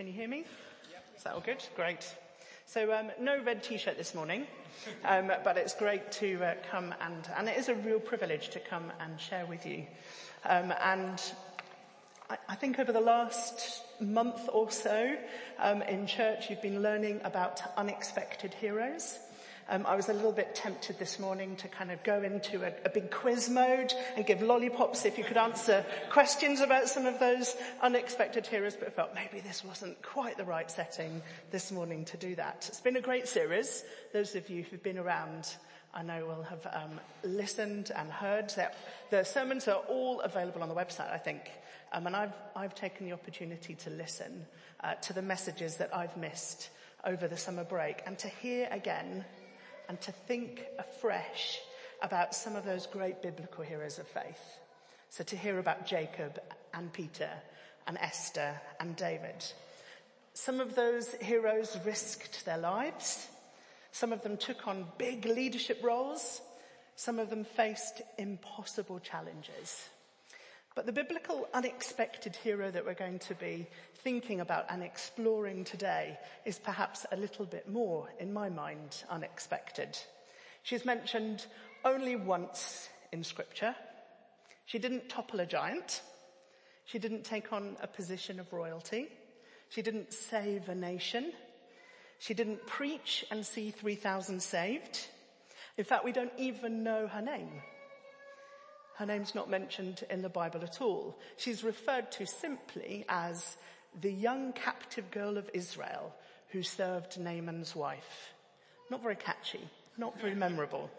Can you hear me? Is that all good? Great. So um, no red t-shirt this morning, um, but it's great to uh, come and, and it is a real privilege to come and share with you. Um, and I, I, think over the last month or so um, in church, you've been learning about unexpected heroes. Um, I was a little bit tempted this morning to kind of go into a, a, big quiz mode and give lollipops if you could answer questions about some of those unexpected heroes, but I felt maybe this wasn't quite the right setting this morning to do that. It's been a great series. Those of you who've been around I know will have um, listened and heard. The sermons are all available on the website, I think. Um, and I've, I've taken the opportunity to listen uh, to the messages that I've missed over the summer break and to hear again and to think afresh about some of those great biblical heroes of faith. So to hear about Jacob and Peter and Esther and David. Some of those heroes risked their lives. Some of them took on big leadership roles. Some of them faced impossible challenges. But the biblical unexpected hero that we're going to be thinking about and exploring today is perhaps a little bit more, in my mind, unexpected. She's mentioned only once in scripture. She didn't topple a giant. She didn't take on a position of royalty. She didn't save a nation. She didn't preach and see 3,000 saved. In fact, we don't even know her name. Her name's not mentioned in the Bible at all. She's referred to simply as the young captive girl of Israel who served Naaman's wife. Not very catchy, not very memorable.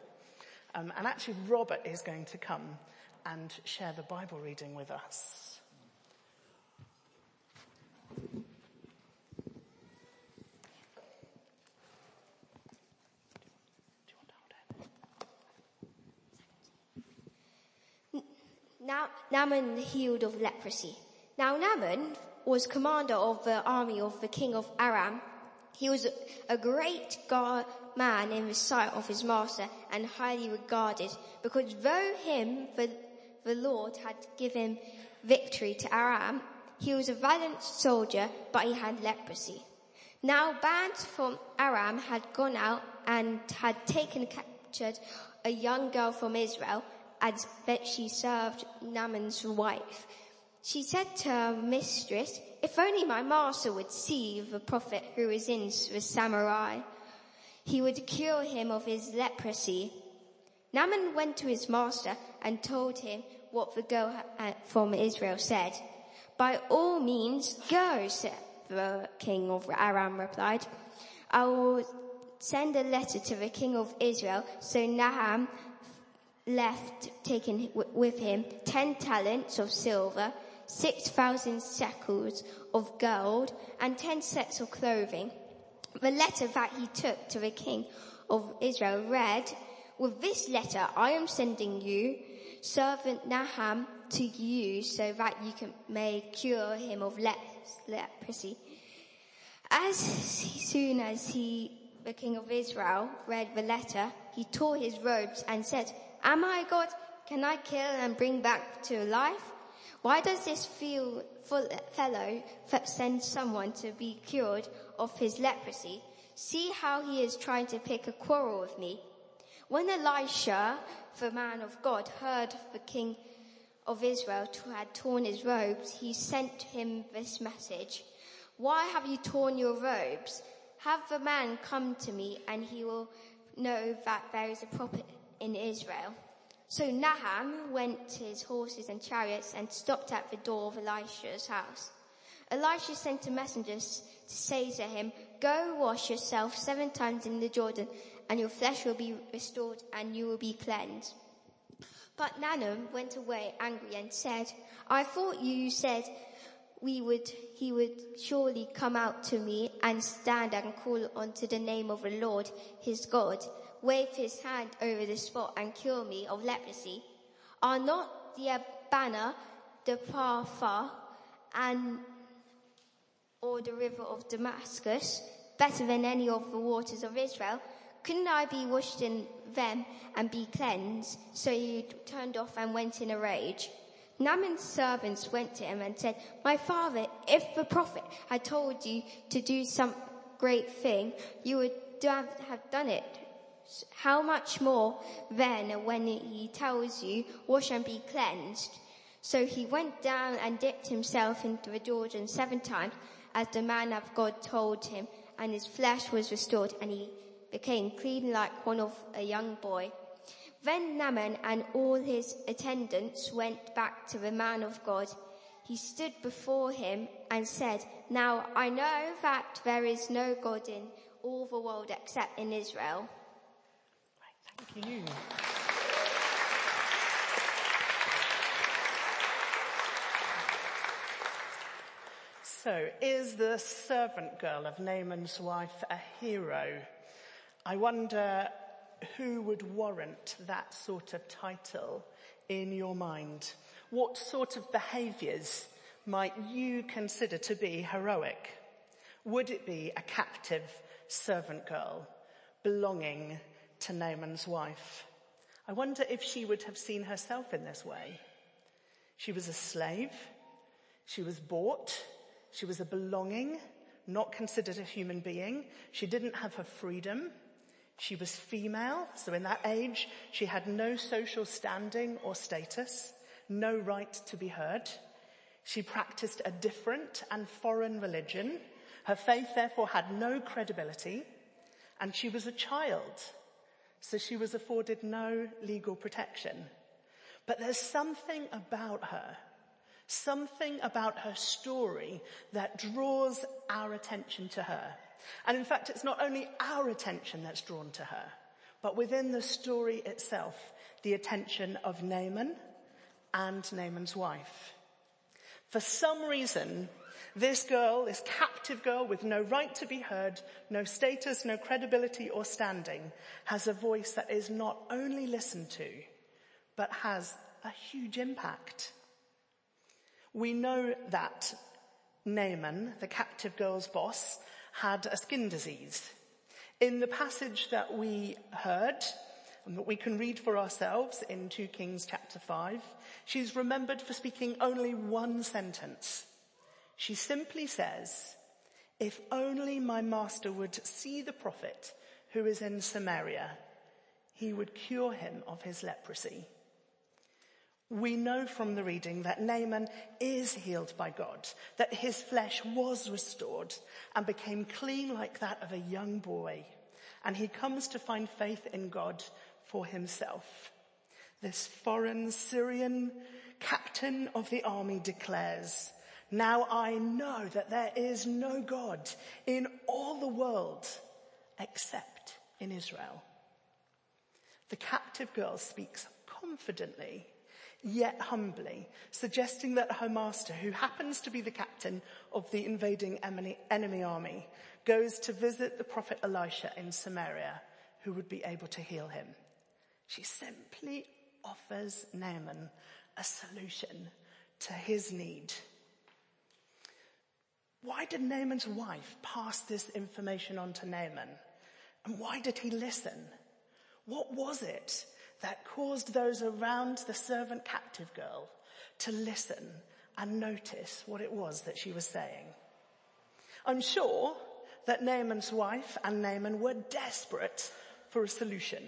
Um, and actually Robert is going to come and share the Bible reading with us. Now, Naaman healed of leprosy. Now Naaman was commander of the army of the king of Aram. He was a great God man in the sight of his master and highly regarded because though him the, the Lord had given victory to Aram, he was a valiant soldier, but he had leprosy. Now bands from Aram had gone out and had taken captured a young girl from Israel as that she served Naaman's wife. She said to her mistress, if only my master would see the prophet who is in the Samaria, he would cure him of his leprosy. Naaman went to his master and told him what the girl uh, from Israel said. By all means, go, the king of Aram replied. I will send a letter to the king of Israel. So Naaman left taking with him ten talents of silver, six thousand shekels of gold, and ten sets of clothing. The letter that he took to the king of Israel read, with this letter I am sending you, servant Naaman, to you so that you can, may cure him of leprosy. As soon as he, the king of Israel, read the letter, he tore his robes and said, Am I God? Can I kill and bring back to life? Why does this fellow send someone to be cured of his leprosy? See how he is trying to pick a quarrel with me. When Elisha, the man of God, heard the king of Israel had torn his robes, he sent him this message. Why have you torn your robes? Have the man come to me and he will know that there is a prophet in Israel. So Naaman went to his horses and chariots and stopped at the door of Elisha's house. Elisha sent a messenger to say to him, go wash yourself seven times in the Jordan and your flesh will be restored and you will be cleansed. But Naaman went away angry and said, I thought you said we would, he would surely come out to me and stand and call unto the name of the Lord his God wave his hand over the spot and cure me of leprosy? Are not the Abana, the Pharpar, and or the river of Damascus better than any of the waters of Israel? Couldn't I be washed in them and be cleansed? So he turned off and went in a rage. Naaman's servants went to him and said, My father, if the prophet had told you to do some great thing, you would have done it. How much more then when he tells you, wash and be cleansed? So he went down and dipped himself into the Jordan seven times as the man of God told him and his flesh was restored and he became clean like one of a young boy. Then Naaman and all his attendants went back to the man of God. He stood before him and said, Now I know that there is no God in all the world except in Israel. Thank you. So, is the servant girl of Naaman's wife a hero? I wonder who would warrant that sort of title in your mind? What sort of behaviours might you consider to be heroic? Would it be a captive servant girl belonging to Naaman's wife? I wonder if she would have seen herself in this way. She was a slave. She was bought. She was a belonging, not considered a human being. She didn't have her freedom. She was female, so in that age, she had no social standing or status, no right to be heard. She practiced a different and foreign religion. Her faith therefore had no credibility, and she was a child, so she was afforded no legal protection. But there's something about her, something about her story that draws our attention to her. And in fact, it's not only our attention that's drawn to her, but within the story itself, the attention of Naaman and Naaman's wife. For some reason, this girl, this captive girl with no right to be heard, no status, no credibility or standing, has a voice that is not only listened to, but has a huge impact. We know that Naaman, the captive girl's boss, had a skin disease. In the passage that we heard, and that we can read for ourselves in 2 Kings chapter 5, she's remembered for speaking only one sentence. She simply says, if only my master would see the prophet who is in Samaria, he would cure him of his leprosy. We know from the reading that Naaman is healed by God, that his flesh was restored and became clean like that of a young boy. And he comes to find faith in God for himself. This foreign Syrian captain of the army declares, now I know that there is no God in all the world except in Israel. The captive girl speaks confidently yet humbly, suggesting that her master, who happens to be the captain of the invading enemy army, goes to visit the prophet Elisha in Samaria, who would be able to heal him. She simply offers Naaman a solution to his need. Why did Naaman's wife pass this information on to Naaman? And why did he listen? What was it that caused those around the servant captive girl to listen and notice what it was that she was saying. I'm sure that Naaman's wife and Naaman were desperate for a solution.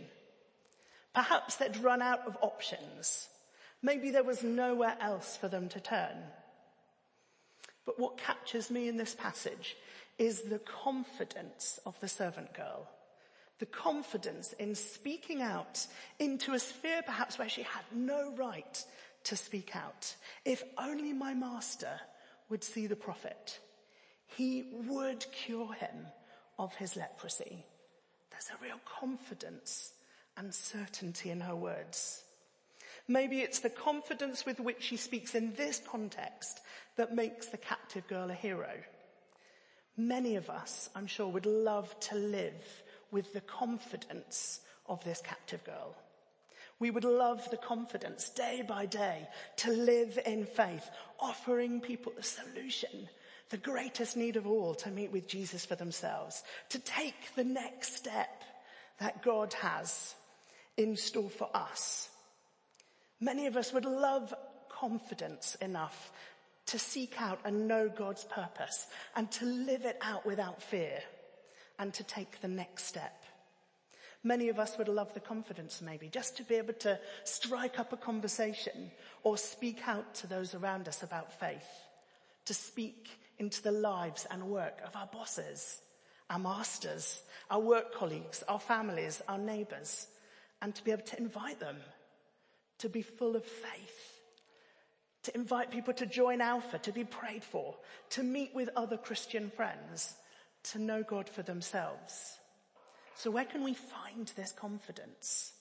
Perhaps they'd run out of options. Maybe there was nowhere else for them to turn. But what captures me in this passage is the confidence of the servant girl the confidence in speaking out into a sphere perhaps where she had no right to speak out. If only my master would see the prophet, he would cure him of his leprosy. There's a real confidence and certainty in her words. Maybe it's the confidence with which she speaks in this context that makes the captive girl a hero. Many of us, I'm sure, would love to live with the confidence of this captive girl. We would love the confidence day by day to live in faith, offering people the solution, the greatest need of all to meet with Jesus for themselves, to take the next step that God has in store for us. Many of us would love confidence enough to seek out and know God's purpose and to live it out without fear and to take the next step. Many of us would love the confidence maybe just to be able to strike up a conversation or speak out to those around us about faith, to speak into the lives and work of our bosses, our masters, our work colleagues, our families, our neighbors, and to be able to invite them to be full of faith, to invite people to join Alpha, to be prayed for, to meet with other Christian friends, to know God for themselves. So where can we find this confidence?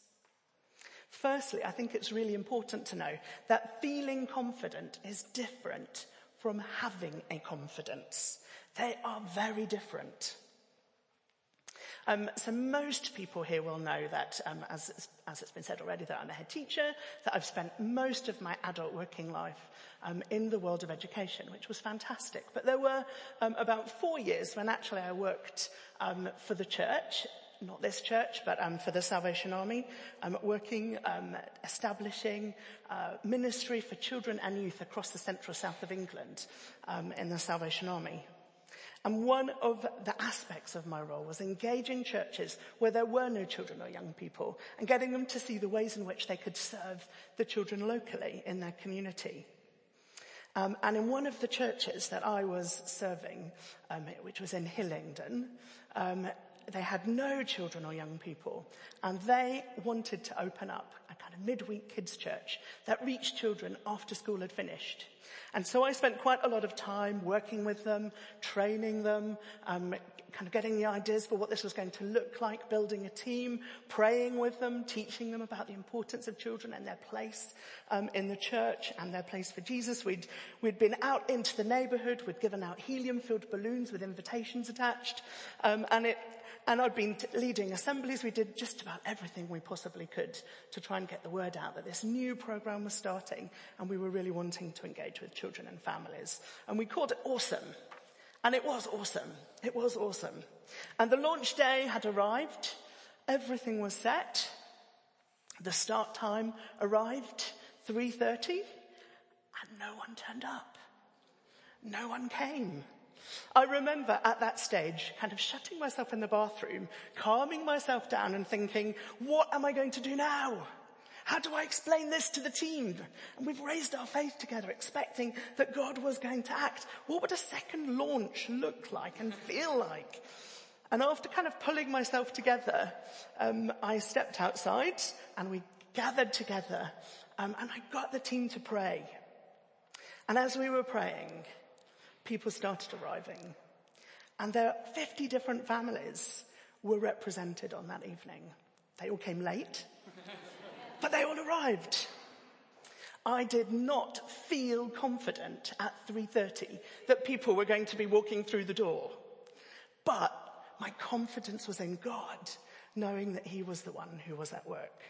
Firstly, I think it's really important to know that feeling confident is different from having a confidence. They are very different. Um, so most people here will know that, um, as, as it's been said already, that I'm a head teacher, that I've spent most of my adult working life um, in the world of education, which was fantastic. But there were um, about four years when actually I worked um, for the church not this church, but um, for the Salvation Army, um, working, um, establishing uh, ministry for children and youth across the central south of England um, in the Salvation Army. And one of the aspects of my role was engaging churches where there were no children or young people and getting them to see the ways in which they could serve the children locally in their community. Um, and in one of the churches that I was serving, um, which was in Hillingdon, um, they had no children or young people, and they wanted to open up kind of midweek kids church that reached children after school had finished. And so I spent quite a lot of time working with them, training them, um, kind of getting the ideas for what this was going to look like, building a team, praying with them, teaching them about the importance of children and their place um, in the church and their place for Jesus. We'd, we'd been out into the neighborhood, we'd given out helium-filled balloons with invitations attached, um, and it, and I'd been leading assemblies. We did just about everything we possibly could to try and get the word out that this new program was starting and we were really wanting to engage with children and families. And we called it awesome. And it was awesome. It was awesome. And the launch day had arrived. Everything was set. The start time arrived, 3.30, and no one turned up. No one came. I remember at that stage kind of shutting myself in the bathroom, calming myself down and thinking, what am I going to do now? How do I explain this to the team? And we've raised our faith together expecting that God was going to act. What would a second launch look like and feel like? And after kind of pulling myself together, um, I stepped outside and we gathered together um, and I got the team to pray. And as we were praying, people started arriving. And there 50 different families were represented on that evening. They all came late, but they all arrived. I did not feel confident at 3.30 that people were going to be walking through the door. But my confidence was in God, knowing that He was the one who was at work.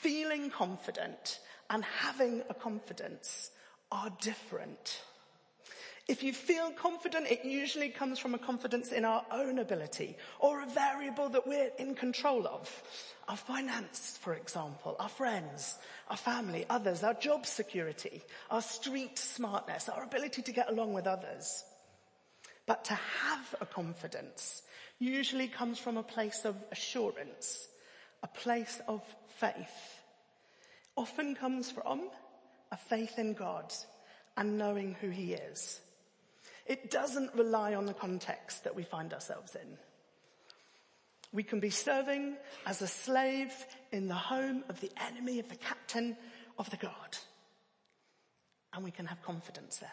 Feeling confident and having a confidence are different. If you feel confident, it usually comes from a confidence in our own ability or a variable that we're in control of. Our finance, for example, our friends, our family, others, our job security, our street smartness, our ability to get along with others. But to have a confidence usually comes from a place of assurance, a place of faith. Often comes from a faith in God and knowing who he is. It doesn't rely on the context that we find ourselves in. We can be serving as a slave in the home of the enemy of the captain of the guard. And we can have confidence there.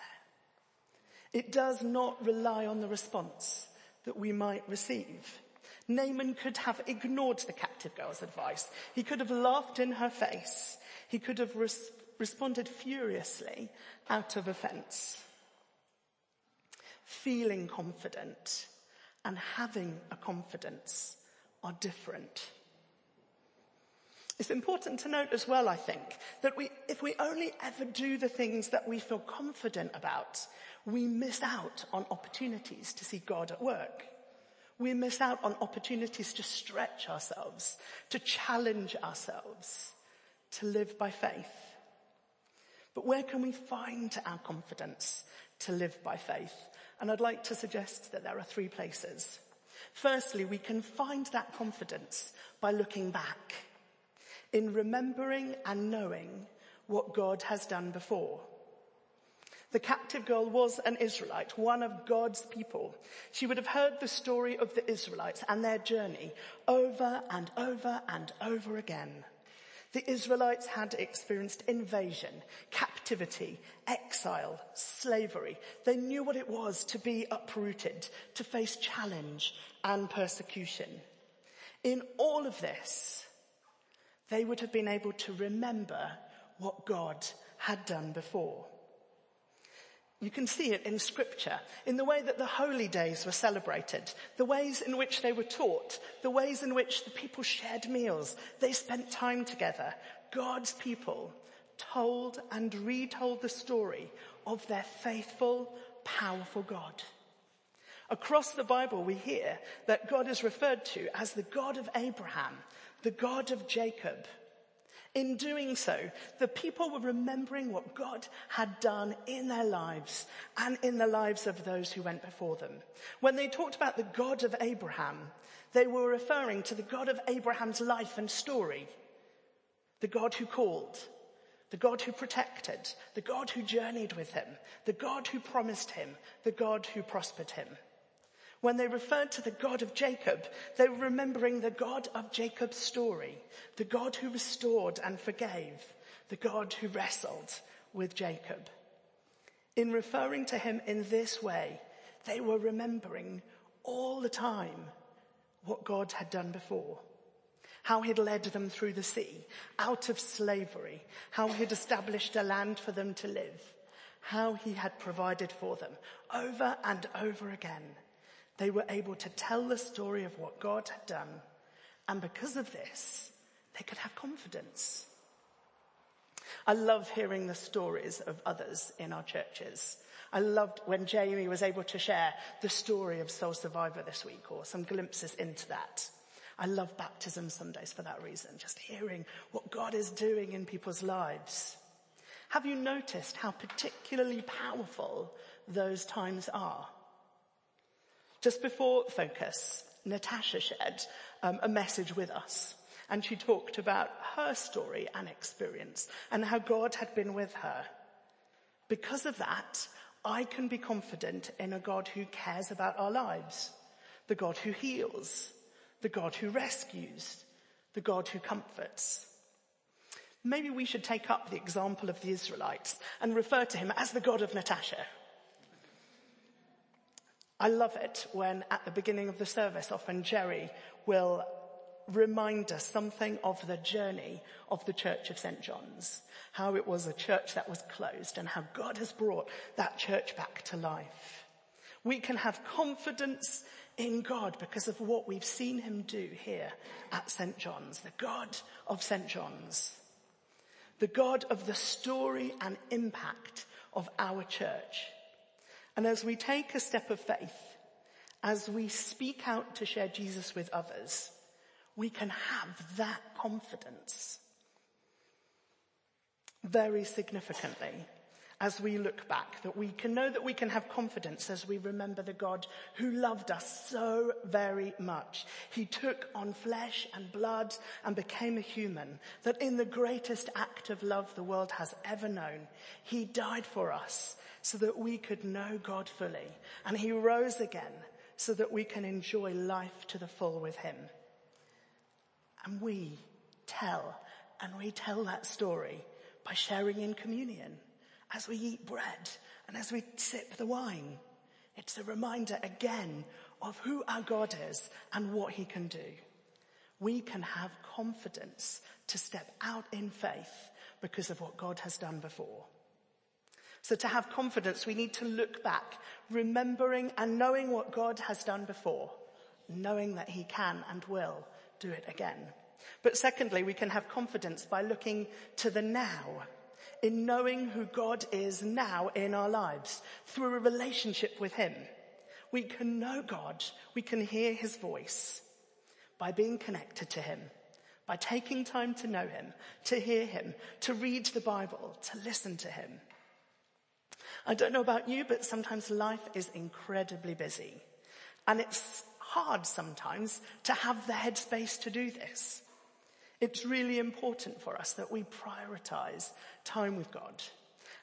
It does not rely on the response that we might receive. Naaman could have ignored the captive girl's advice. He could have laughed in her face. He could have res- responded furiously out of offense feeling confident and having a confidence are different. It's important to note as well, I think, that we, if we only ever do the things that we feel confident about, we miss out on opportunities to see God at work. We miss out on opportunities to stretch ourselves, to challenge ourselves, to live by faith. But where can we find our confidence to live by faith? And I'd like to suggest that there are three places. Firstly, we can find that confidence by looking back, in remembering and knowing what God has done before. The captive girl was an Israelite, one of God's people. She would have heard the story of the Israelites and their journey over and over and over again. The Israelites had experienced invasion, captivity, exile, slavery. They knew what it was to be uprooted, to face challenge and persecution. In all of this, they would have been able to remember what God had done before. You can see it in scripture, in the way that the holy days were celebrated, the ways in which they were taught, the ways in which the people shared meals, they spent time together. God's people told and retold the story of their faithful, powerful God. Across the Bible we hear that God is referred to as the God of Abraham, the God of Jacob, in doing so, the people were remembering what God had done in their lives and in the lives of those who went before them. When they talked about the God of Abraham, they were referring to the God of Abraham's life and story. The God who called, the God who protected, the God who journeyed with him, the God who promised him, the God who prospered him. When they referred to the God of Jacob, they were remembering the God of Jacob's story, the God who restored and forgave, the God who wrestled with Jacob. In referring to him in this way, they were remembering all the time what God had done before. How he'd led them through the sea, out of slavery, how he'd established a land for them to live, how he had provided for them over and over again they were able to tell the story of what God had done. And because of this, they could have confidence. I love hearing the stories of others in our churches. I loved when Jamie was able to share the story of Soul Survivor this week or some glimpses into that. I love baptism Sundays for that reason, just hearing what God is doing in people's lives. Have you noticed how particularly powerful those times are? Just before Focus, Natasha shared um, a message with us and she talked about her story and experience and how God had been with her. Because of that, I can be confident in a God who cares about our lives, the God who heals, the God who rescues, the God who comforts. Maybe we should take up the example of the Israelites and refer to him as the God of Natasha. I love it when at the beginning of the service, often Jerry will remind us something of the journey of the Church of St. John's, how it was a church that was closed and how God has brought that church back to life. We can have confidence in God because of what we've seen him do here at St. John's, the God of St. John's, the God of the story and impact of our church. And as we take a step of faith, as we speak out to share Jesus with others, we can have that confidence. Very significantly, as we look back, that we can know that we can have confidence as we remember the God who loved us so very much. He took on flesh and blood and became a human, that in the greatest act of love the world has ever known, He died for us so that we could know God fully. And he rose again so that we can enjoy life to the full with him. And we tell and we tell that story by sharing in communion as we eat bread and as we sip the wine. It's a reminder again of who our God is and what he can do. We can have confidence to step out in faith because of what God has done before. So to have confidence, we need to look back, remembering and knowing what God has done before, knowing that he can and will do it again. But secondly, we can have confidence by looking to the now, in knowing who God is now in our lives through a relationship with him. We can know God, we can hear his voice by being connected to him, by taking time to know him, to hear him, to read the Bible, to listen to him. I don't know about you, but sometimes life is incredibly busy. And it's hard sometimes to have the headspace to do this. It's really important for us that we prioritize time with God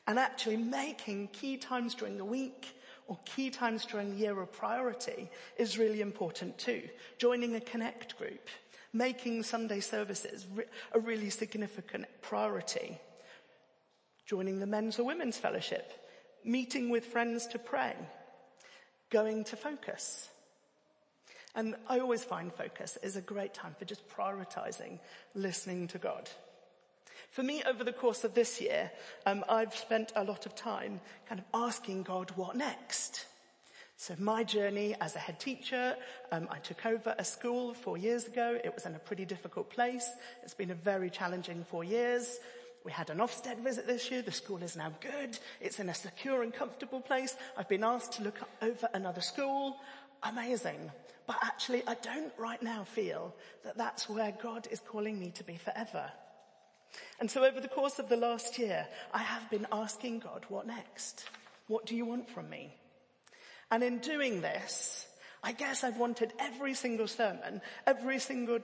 and actually making key times during the week or key times during the year a priority is really important too. Joining a connect group, making Sunday services a really significant priority. Joining the men's or women's fellowship, meeting with friends to pray, going to focus. And I always find focus is a great time for just prioritizing listening to God. For me, over the course of this year, um, I've spent a lot of time kind of asking God, what next? So my journey as a head teacher, um, I took over a school four years ago. It was in a pretty difficult place. It's been a very challenging four years. We had an Ofsted visit this year. The school is now good. It's in a secure and comfortable place. I've been asked to look over another school. Amazing. But actually, I don't right now feel that that's where God is calling me to be forever. And so over the course of the last year, I have been asking God, what next? What do you want from me? And in doing this, I guess I've wanted every single sermon, every single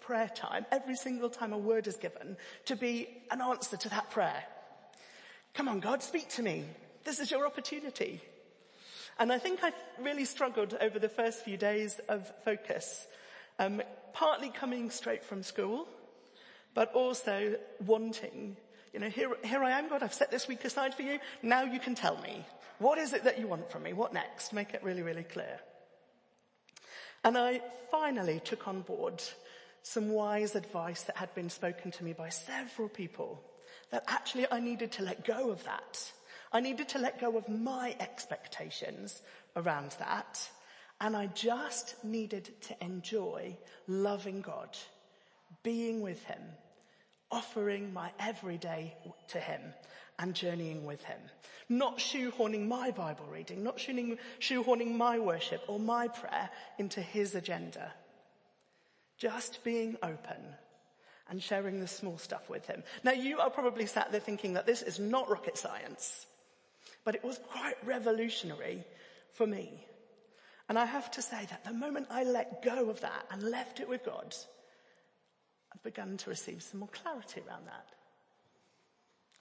prayer time, every single time a word is given to be an answer to that prayer. Come on, God, speak to me. This is your opportunity. And I think I really struggled over the first few days of focus, um, partly coming straight from school, but also wanting, you know, here, here I am, God, I've set this week aside for you. Now you can tell me. What is it that you want from me? What next? Make it really, really clear. And I finally took on board some wise advice that had been spoken to me by several people that actually I needed to let go of that. I needed to let go of my expectations around that. And I just needed to enjoy loving God, being with Him, offering my everyday to him and journeying with him. Not shoehorning my Bible reading, not shoehorning my worship or my prayer into his agenda. Just being open and sharing the small stuff with him. Now you are probably sat there thinking that this is not rocket science, but it was quite revolutionary for me. And I have to say that the moment I let go of that and left it with God, I've begun to receive some more clarity around that.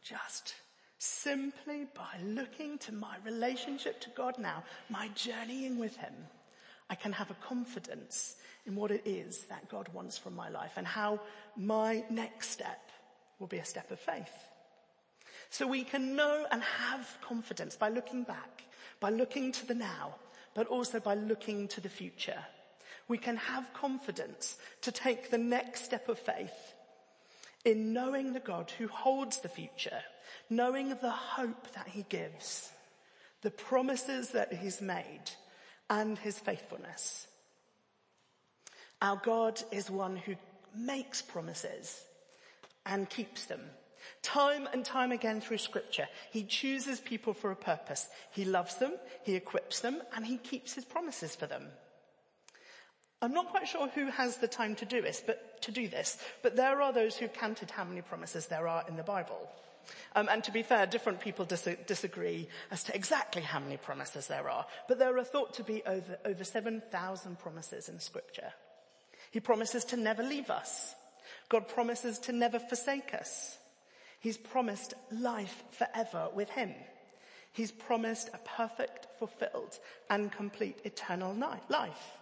Just simply by looking to my relationship to God now, my journeying with Him, I can have a confidence in what it is that God wants from my life and how my next step will be a step of faith. So we can know and have confidence by looking back, by looking to the now, but also by looking to the future we can have confidence to take the next step of faith in knowing the God who holds the future, knowing the hope that he gives, the promises that he's made, and his faithfulness. Our God is one who makes promises and keeps them. Time and time again through scripture, he chooses people for a purpose. He loves them, he equips them, and he keeps his promises for them. I'm not quite sure who has the time to do this, but to do this, but there are those who counted how many promises there are in the Bible. Um, and to be fair, different people dis- disagree as to exactly how many promises there are, but there are thought to be over, over 7,000 promises in scripture. He promises to never leave us. God promises to never forsake us. He's promised life forever with him. He's promised a perfect, fulfilled, and complete eternal life.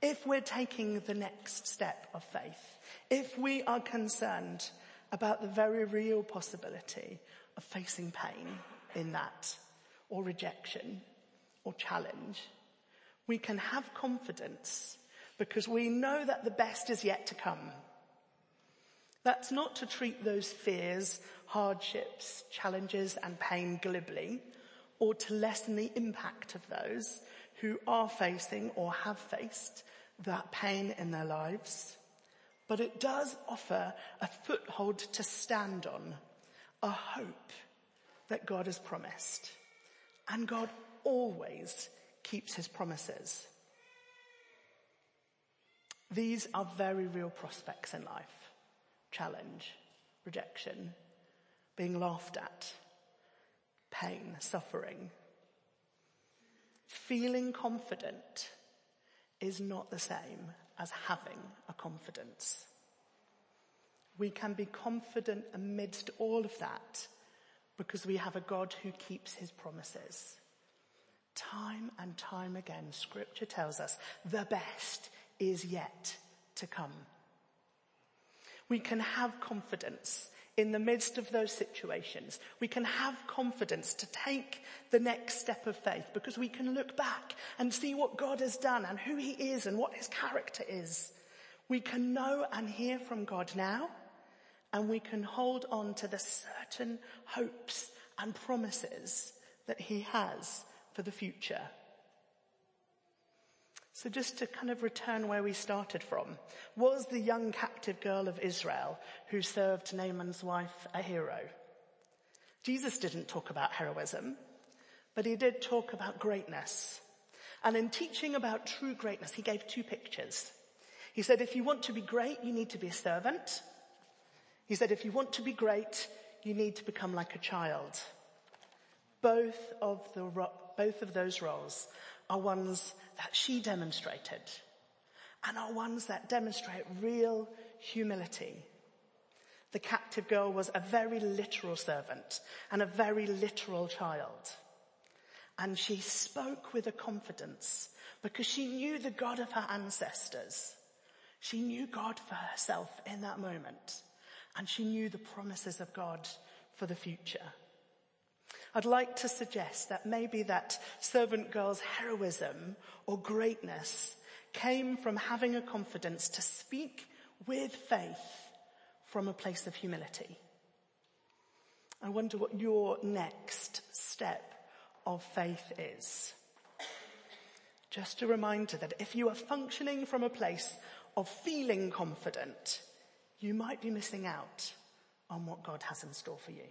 If we're taking the next step of faith, if we are concerned about the very real possibility of facing pain in that, or rejection, or challenge, we can have confidence because we know that the best is yet to come. That's not to treat those fears, hardships, challenges and pain glibly or to lessen the impact of those who are facing or have faced that pain in their lives, but it does offer a foothold to stand on, a hope that God has promised. And God always keeps his promises. These are very real prospects in life. Challenge, rejection, being laughed at, pain, suffering. Feeling confident is not the same as having a confidence. We can be confident amidst all of that because we have a God who keeps his promises. Time and time again, scripture tells us the best is yet to come. We can have confidence in the midst of those situations. We can have confidence to take the next step of faith because we can look back and see what God has done and who he is and what his character is. We can know and hear from God now and we can hold on to the certain hopes and promises that he has for the future. So just to kind of return where we started from, was the young captive girl of Israel who served Naaman's wife a hero? Jesus didn't talk about heroism, but he did talk about greatness. And in teaching about true greatness, he gave two pictures. He said, if you want to be great, you need to be a servant. He said, if you want to be great, you need to become like a child. Both of the, both of those roles are ones that she demonstrated and are ones that demonstrate real humility. The captive girl was a very literal servant and a very literal child. And she spoke with a confidence because she knew the God of her ancestors. She knew God for herself in that moment and she knew the promises of God for the future. I'd like to suggest that maybe that servant girl's heroism or greatness came from having a confidence to speak with faith from a place of humility. I wonder what your next step of faith is. Just a reminder that if you are functioning from a place of feeling confident, you might be missing out on what God has in store for you.